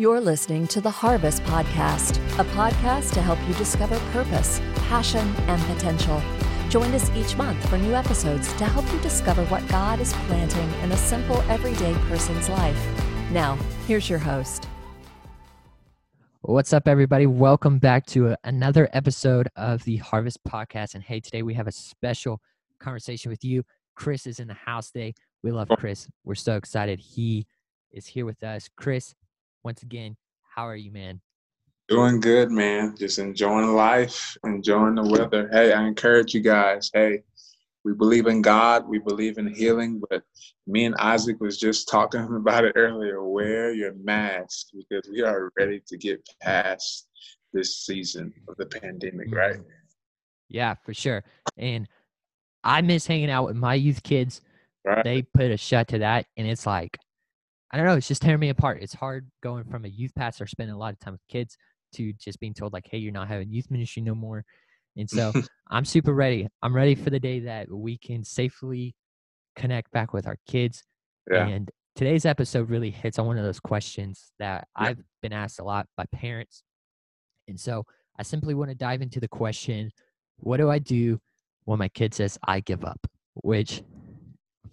You're listening to the Harvest Podcast, a podcast to help you discover purpose, passion, and potential. Join us each month for new episodes to help you discover what God is planting in a simple, everyday person's life. Now, here's your host. What's up, everybody? Welcome back to another episode of the Harvest Podcast. And hey, today we have a special conversation with you. Chris is in the house today. We love Chris. We're so excited he is here with us. Chris, once again, how are you, man? Doing good, man. Just enjoying life, enjoying the weather. Hey, I encourage you guys. Hey, we believe in God, we believe in healing, but me and Isaac was just talking about it earlier. Wear your mask because we are ready to get past this season of the pandemic, right? Mm-hmm. Yeah, for sure. And I miss hanging out with my youth kids. Right. They put a shut to that, and it's like, I don't know, it's just tearing me apart. It's hard going from a youth pastor spending a lot of time with kids to just being told like, hey, you're not having youth ministry no more. And so I'm super ready. I'm ready for the day that we can safely connect back with our kids. Yeah. And today's episode really hits on one of those questions that Yeah. I've been asked a lot by parents. And so I simply want to dive into the question what do I do when my kid says I give up? Which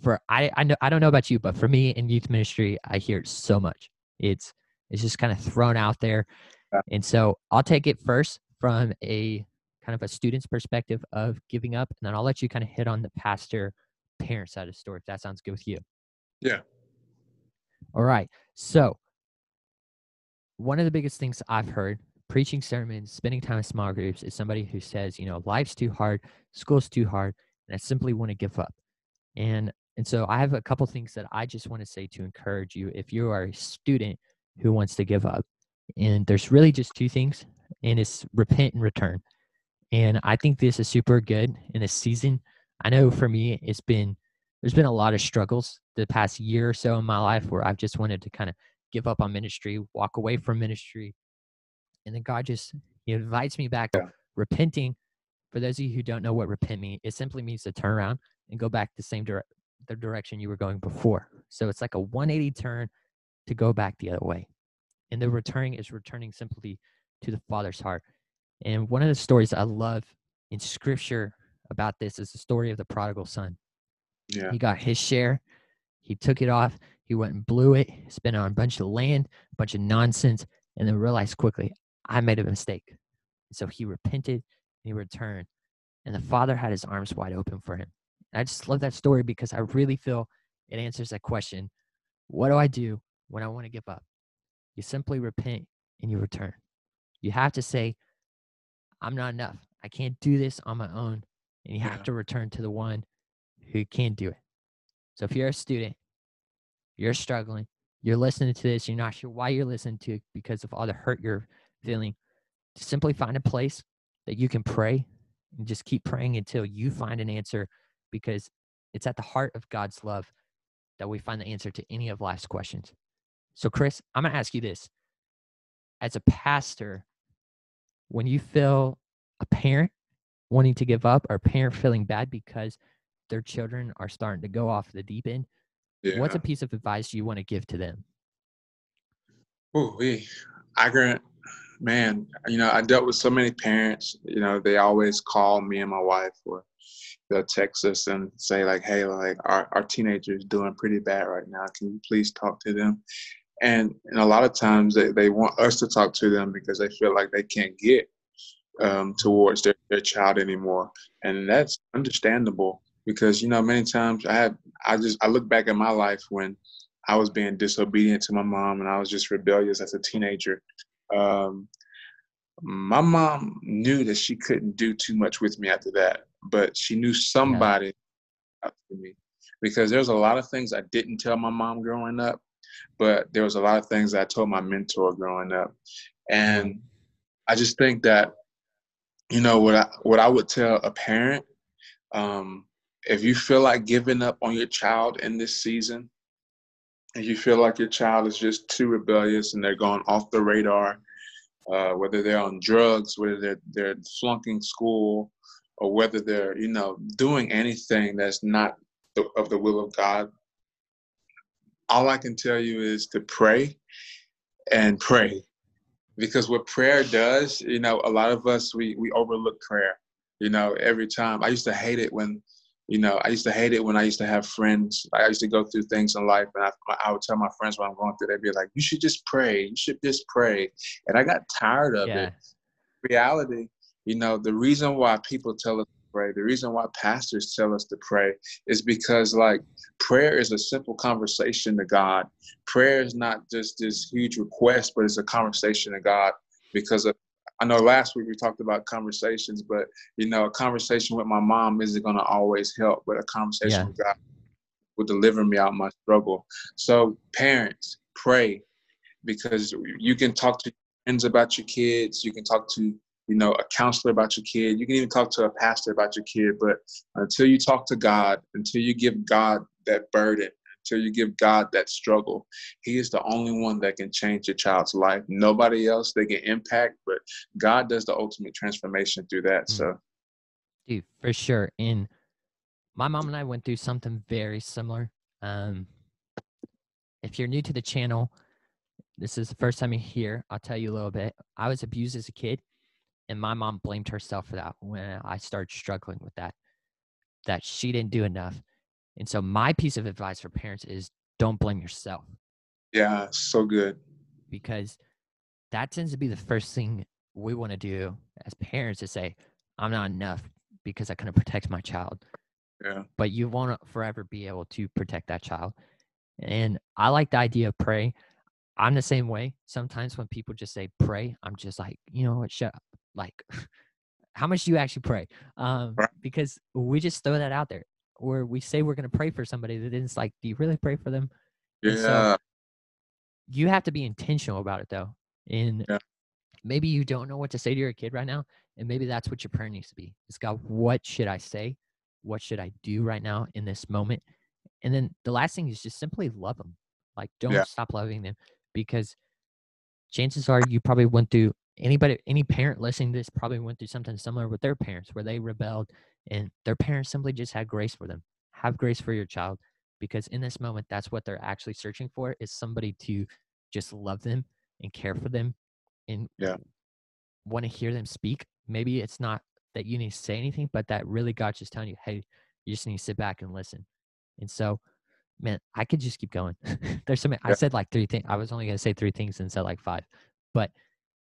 for I I know I don't know about you, but for me in youth ministry, I hear it so much. It's it's just kind of thrown out there. Yeah. And so I'll take it first from a kind of a student's perspective of giving up, and then I'll let you kind of hit on the pastor parent side of the story if that sounds good with you. Yeah. All right. So one of the biggest things I've heard preaching sermons, spending time in small groups is somebody who says, you know, life's too hard, school's too hard, and I simply want to give up. And and so I have a couple things that I just want to say to encourage you if you are a student who wants to give up. And there's really just two things, and it's repent and return. And I think this is super good in this season. I know for me, it's been there's been a lot of struggles the past year or so in my life where I've just wanted to kind of give up on ministry, walk away from ministry. And then God just he invites me back Yeah. repenting. For those of you who don't know what repent means, it simply means to turn around and go back the same dire- the direction you were going before. So it's like a 180 turn to go back the other way. And the returning is returning simply to the Father's heart. And one of the stories I love in scripture about this is the story of the prodigal son. Yeah. He got his share. He took it off. He went and blew it, spent on a bunch of land, a bunch of nonsense, and then realized quickly, I made a mistake. So he repented and he returned. And the father had his arms wide open for him. And I just love that story because I really feel it answers that question. What do I do when I want to give up? You simply repent and you return. You have to say, I'm not enough. I can't do this on my own. And you have Yeah. to return to the one who can do it. So if you're a student, you're struggling, you're listening to this, you're not sure why you're listening to it because of all the hurt you're feeling, simply find a place that you can pray and just keep praying until you find an answer because it's at the heart of God's love that we find the answer to any of life's questions. So, Chris, I'm going to ask you this. As a pastor, when you feel a parent wanting to give up or a parent feeling bad because their children are starting to go off the deep end, Yeah. what's a piece of advice you want to give to them? Ooh, we, I grant, man, you know, I dealt with so many parents, you know, they always call me and my wife or they'll text us and say like, hey, like our, our teenager is doing pretty bad right now. Can you please talk to them? And, and a lot of times they, they want us to talk to them because they feel like they can't get um, towards their, their child anymore. And that's understandable because, you know, many times I have, I just, I look back at my life when I was being disobedient to my mom and I was just rebellious as a teenager. Um, my mom knew that she couldn't do too much with me after that, but she knew somebody out to me because there's a lot of things I didn't tell my mom growing up, but there was a lot of things I told my mentor growing up. And I just think that, you know, what I what I would tell a parent, um, if you feel like giving up on your child in this season, and you feel like your child is just too rebellious and they're going off the radar, uh, whether they're on drugs, whether they're they're flunking school, or whether they're you know doing anything that's not the, of the will of God. All I can tell you is to pray and pray. Because what prayer does, you know, a lot of us we we overlook prayer. You know, every time I used to hate it when, you know, I used to hate it when I used to have friends. I used to go through things in life, and I, I would tell my friends what I'm going through. They'd be like, "You should just pray. You should just pray." And I got tired of yeah. it. Reality, you know, the reason why people tell us to pray. The reason why pastors tell us to pray is because, like, prayer is a simple conversation to God. Prayer is not just this huge request, but it's a conversation to God. Because of, I know last week we talked about conversations, but you know, a conversation with my mom isn't going to always help, but a conversation yeah. with God will deliver me out my struggle. So, parents, pray because you can talk to friends about your kids. You can talk to you know, a counselor about your kid. You can even talk to a pastor about your kid. But until you talk to God, until you give God that burden, until you give God that struggle, He is the only one that can change your child's life. Nobody else they can impact, but God does the ultimate transformation through that. Mm-hmm. So, dude, for sure. And my mom and I went through something very similar. Um, if you're new to the channel, this is the first time you're here. I'll tell you a little bit. I was abused as a kid and my mom blamed herself for that when I started struggling with that, that she didn't do enough. And so my piece of advice for parents is don't blame yourself. Yeah, so good. Because that tends to be the first thing we want to do as parents to say, I'm not enough because I couldn't protect my child. Yeah. But you won't forever be able to protect that child. And I like the idea of pray. I'm the same way. Sometimes when people just say pray, I'm just like, you know what, shut up like how much do you actually pray? Um because we just throw that out there or we say we're going to pray for somebody that is like do you really pray for them? Yeah so you have to be intentional about it though and yeah. maybe you don't know what to say to your kid right now and maybe that's what your prayer needs to be. It's god what should i say? What should i do right now in this moment? And then the last thing is just simply love them like don't yeah. stop loving them because chances are you probably went through anybody any parent listening to this probably went through something similar with their parents where they rebelled and their parents simply just had grace for them have grace for your child because in this moment that's what they're actually searching for is somebody to just love them and care for them and yeah. want to hear them speak maybe it's not that you need to say anything but that really god's just telling you hey you just need to sit back and listen and so man i could just keep going there's so many yeah. i said like three things i was only going to say three things and said like five but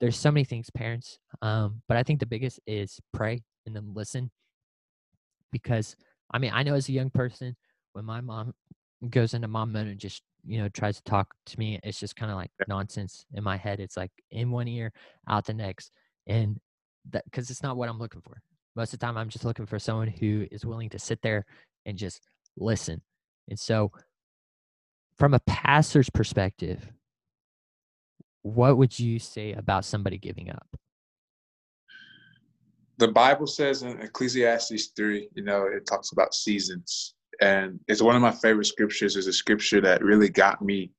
there's so many things parents um, but i think the biggest is pray and then listen because i mean i know as a young person when my mom goes into mom mode and just you know tries to talk to me it's just kind of like nonsense in my head it's like in one ear out the next and that because it's not what i'm looking for. Most of the time i'm just looking for someone who is willing to sit there and just listen and so from a pastor's perspective what would you say about somebody giving up? The Bible says in Ecclesiastes 3, you know, it talks about seasons. And it's one of my favorite scriptures. Is a scripture that really got me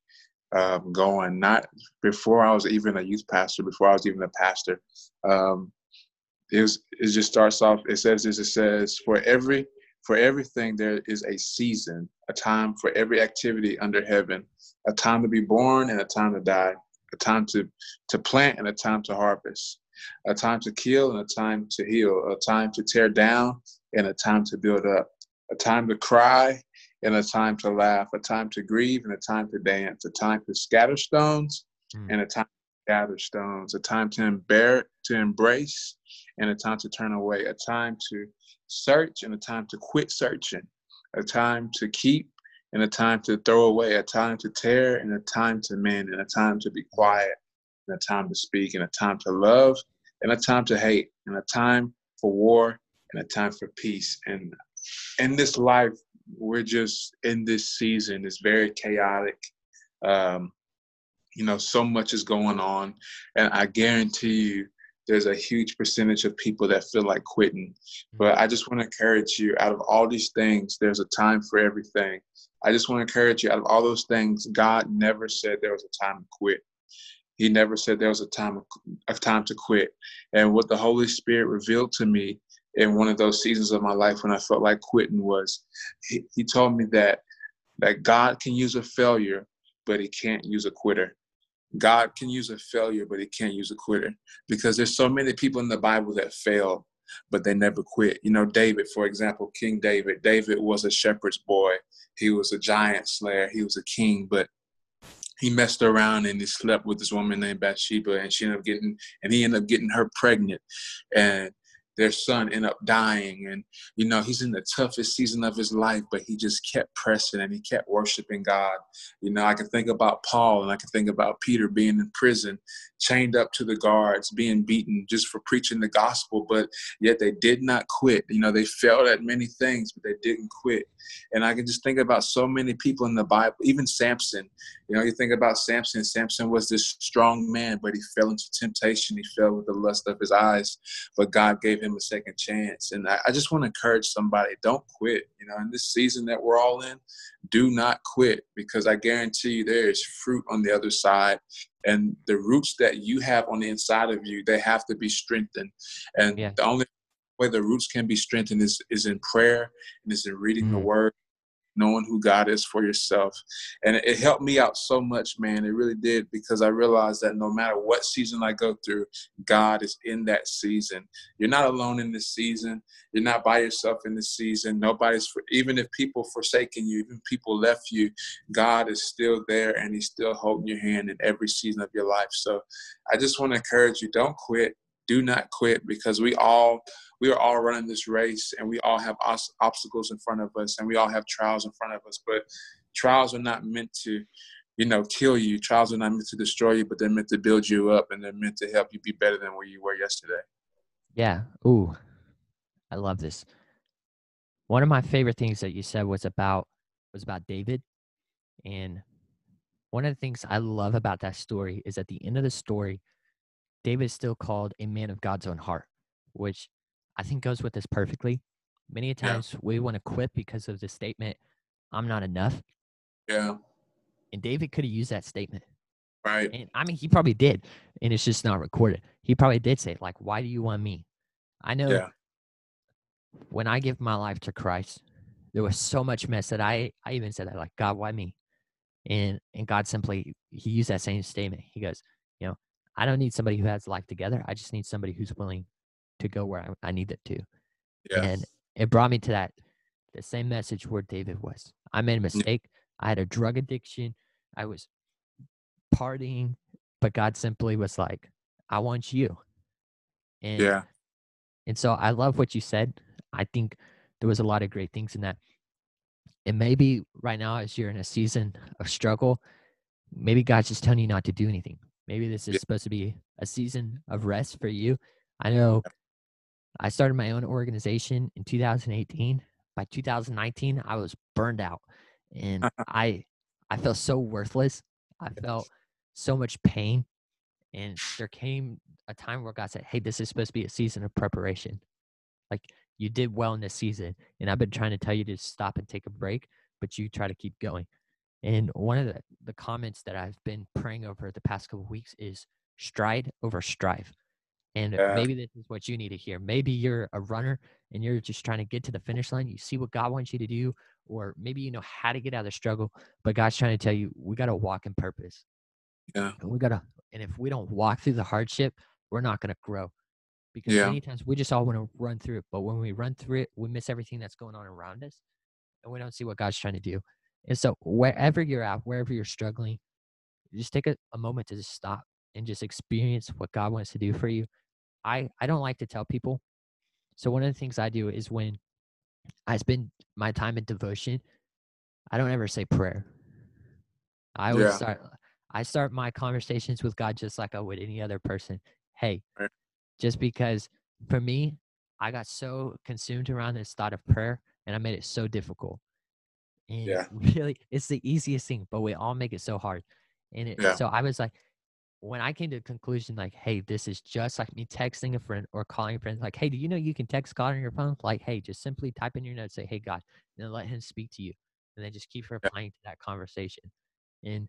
um, going. Not before I was even a youth pastor, before I was even a pastor. Um, it, was, it just starts off, it says this, it says, for every for everything there is a season, a time for every activity under heaven, a time to be born and a time to die, a time to, to plant and a time to harvest, a time to kill and a time to heal, a time to tear down and a time to build up, a time to cry and a time to laugh, a time to grieve and a time to dance, a time to scatter stones mm. and a time to gather stones, a time to embear, to embrace and a time to turn away, a time to search and a time to quit searching, a time to keep and a time to throw away, a time to tear, and a time to mend, and a time to be quiet, and a time to speak, and a time to love, and a time to hate, and a time for war, and a time for peace. And in this life, we're just in this season. It's very chaotic. Um, you know, so much is going on, and I guarantee you, there's a huge percentage of people that feel like quitting. Mm-hmm. But I just want to encourage you out of all these things, there's a time for everything. I just want to encourage you out of all those things, God never said there was a time to quit. He never said there was a time of time to quit. And what the Holy Spirit revealed to me in one of those seasons of my life when I felt like quitting was he, he told me that that God can use a failure, but he can't use a quitter God can use a failure, but he can't use a quitter because there's so many people in the Bible that fail, but they never quit. You know, David, for example, King David. David was a shepherd's boy. He was a giant slayer. He was a king, but he messed around and he slept with this woman named Bathsheba, and she ended up getting, and he ended up getting her pregnant, and their son end up dying. And you know he's in the toughest season of his life but he just kept pressing and he kept worshiping god. You know i can think about paul and i can think about peter being in prison chained up to the guards being beaten just for preaching the gospel but yet they did not quit you know they failed at many things but they didn't quit and i can just think about so many people in the bible even samson you know you think about samson samson was this strong man but he fell into temptation he fell with the lust of his eyes but god gave him a second chance. And I, I just want to encourage somebody don't quit. You know, in this season that we're all in, do not quit because I guarantee you there is fruit on the other side. And the roots that you have on the inside of you, they have to be strengthened. And yeah. the only way the roots can be strengthened is, is in prayer and is in reading mm-hmm. the word knowing who God is for yourself. And it helped me out so much, man. It really did because I realized that no matter what season I go through, God is in that season. You're not alone in this season. You're not by yourself in this season. Nobody's, for, even if people forsaken you, even people left you, God is still there and He's still holding your hand in every season of your life. So I just want to encourage you don't quit do not quit because we all we are all running this race and we all have obstacles in front of us and we all have trials in front of us but trials are not meant to you know kill you. Trials are not meant to destroy you but they're meant to build you up and they're meant to help you be better than where you were yesterday. Yeah. Ooh. I love this. One of my favorite things that you said was about was about david. And one of the things i love about that story is at the end of the story David is still called a man of God's own heart, which I think goes with this perfectly. Many times yeah. we want to quit because of the statement, I'm not enough. Yeah. And David could have used that statement. Right. And I mean, he probably did, and it's just not recorded. He probably did say, like, why do you want me? I know yeah. when I give my life to Christ, there was so much mess that I, I even said that, like, God, why me? And and God simply he used that same statement. He goes, you know, I don't need somebody who has life together. I just need somebody who's willing to go where I, I need it to. Yeah. And it brought me to that the same message where David was. I made a mistake. I had a drug addiction. I was partying, but God simply was like, I want you. And yeah. And so I love what you said. I think there was a lot of great things in that. And maybe right now, as you're in a season of struggle, maybe God's just telling you not to do anything. Maybe this is yeah. supposed to be a season of mm-hmm. rest for you. I know I started my own organization in 2018. By 2019, I was burned out and I I felt so worthless. I felt so much pain. And there came a time where God said, Hey, this is supposed to be a season of preparation. Like you did well in this season. And I've been trying to tell you to stop and take a break, but you try to keep going. And one of the, the comments that I've been praying over the past couple weeks is stride over strive. And yeah. maybe this is what you need to hear. Maybe you're a runner and you're just trying to get to the finish line. You see what God wants you to do, or maybe you know how to get out of the struggle, but God's trying to tell you we got to walk in purpose. Yeah. And we got to, and if we don't walk through the hardship, we're not going to grow. Because yeah. many times we just all want to run through it. But when we run through it, we miss everything that's going on around us and we don't see what God's trying to do. And so wherever you're at, wherever you're struggling, just take a, a moment to just stop and just experience what God wants to do for you. I, I don't like to tell people. So one of the things I do is when I spend my time in devotion, I don't ever say prayer. I always yeah. start I start my conversations with God just like I would any other person. Hey, right. just because for me, I got so consumed around this thought of prayer and I made it so difficult. And yeah. really, it's the easiest thing, but we all make it so hard. And it, yeah. so I was like, when I came to the conclusion, like, hey, this is just like me texting a friend or calling a friend, like, hey, do you know you can text God on your phone? Like, hey, just simply type in your notes, say, hey, God, and then let Him speak to you. And then just keep replying to that conversation. And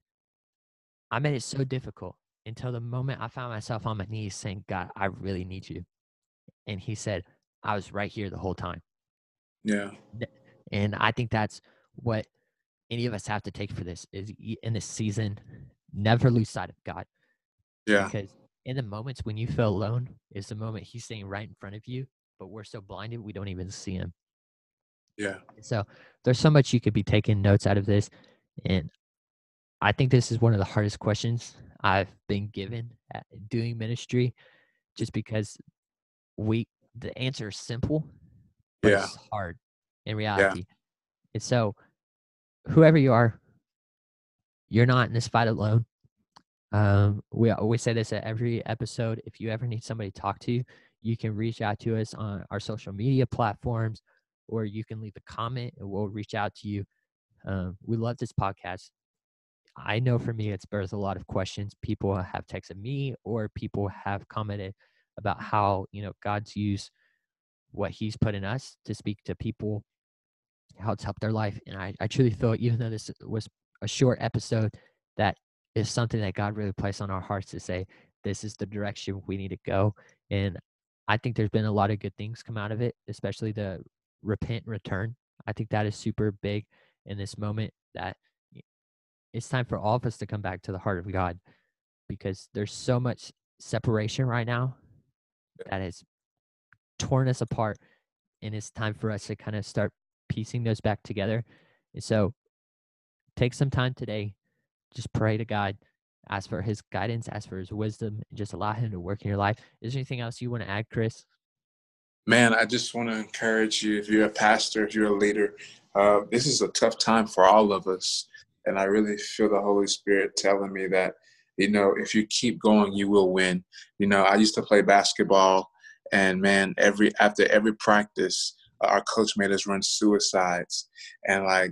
I made it so difficult until the moment I found myself on my knees saying, God, I really need you. And He said, I was right here the whole time. Yeah. And I think that's what any of us have to take for this is in this season never lose sight of God. Yeah. Because in the moments when you feel alone is the moment he's sitting right in front of you, but we're so blinded we don't even see him. Yeah. So there's so much you could be taking notes out of this. And I think this is one of the hardest questions I've been given at doing ministry, just because we the answer is simple, but Yeah. it's hard in reality. And so whoever you are, you're not in this fight alone. Um, we always say this at every episode. If you ever need somebody to talk to, you can reach out to us on our social media platforms, or you can leave a comment and we'll reach out to you. Um, we love this podcast. I know for me, it's birthed a lot of questions. People have texted me, or people have commented about how you know God's used what He's put in us to speak to people, how it's helped their life. And I, I truly feel, even though this was a short episode, that is something that God really placed on our hearts to say, this is the direction we need to go. And I think there's been a lot of good things come out of it, especially the repent and return. I think that is super big in this moment that it's time for all of us to come back to the heart of God because there's so much separation right now that has torn us apart. And it's time for us to kind of start piecing those back together. So take some time today, just pray to God, ask for his guidance, ask for his wisdom, and just allow him to work in your life. Is there anything else you want to add, Chris? Man, I just want to encourage you if you're a pastor, if you're a leader, uh, this is a tough time for all of us. And I really feel the Holy Spirit telling me that, you know, if you keep going, you will win. You know, I used to play basketball, and man, every after every practice, our coach made us run suicides, and like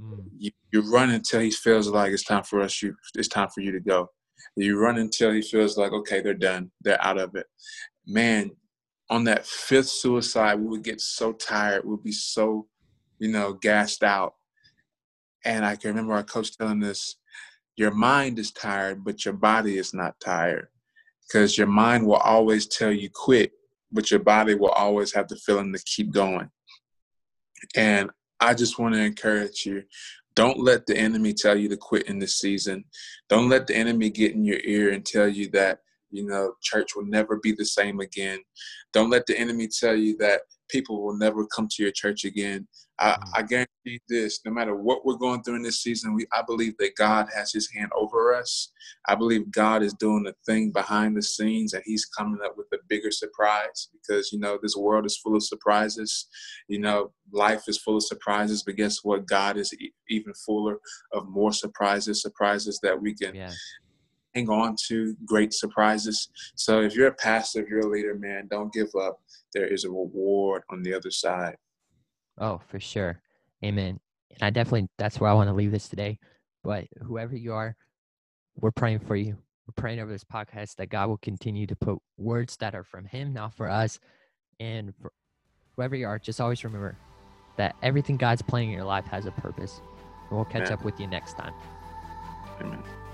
Mm, you, you run until he feels like it's time for us. You, it's time for you to go. You run until he feels like okay, they're done, they're out of it. Man, on that fifth suicide, we would get so tired, we'd be so, you know, gassed out. And I can remember our coach telling us, your mind is tired, but your body is not tired. Because your mind will always tell you quit, but your body will always have the feeling to keep going. And I just want to encourage you don't let the enemy tell you to quit in this season. Don't let the enemy get in your ear and tell you that, you know, church will never be the same again. Don't let the enemy tell you that people will never come to your church again. I, mm-hmm. I guarantee this: no matter what we're going through in this season, we I believe that God has His hand over us. I believe God is doing a thing behind the scenes, and He's coming up with a bigger surprise. Because you know this world is full of surprises. You know life is full of surprises, but guess what? God is e- even fuller of more surprises. Surprises that we can yeah. hang on to great surprises. So if you're a pastor, if you're a leader, man, don't give up. There is a reward on the other side. Oh, for sure. Amen. And I definitely, that's where I want to leave this today. But whoever you are, we're praying for you. We're praying over this podcast that God will continue to put words that are from Him, not for us. And for whoever you are, just always remember that everything God's planning in your life has a purpose. And we'll catch Amen. up with you next time. Amen.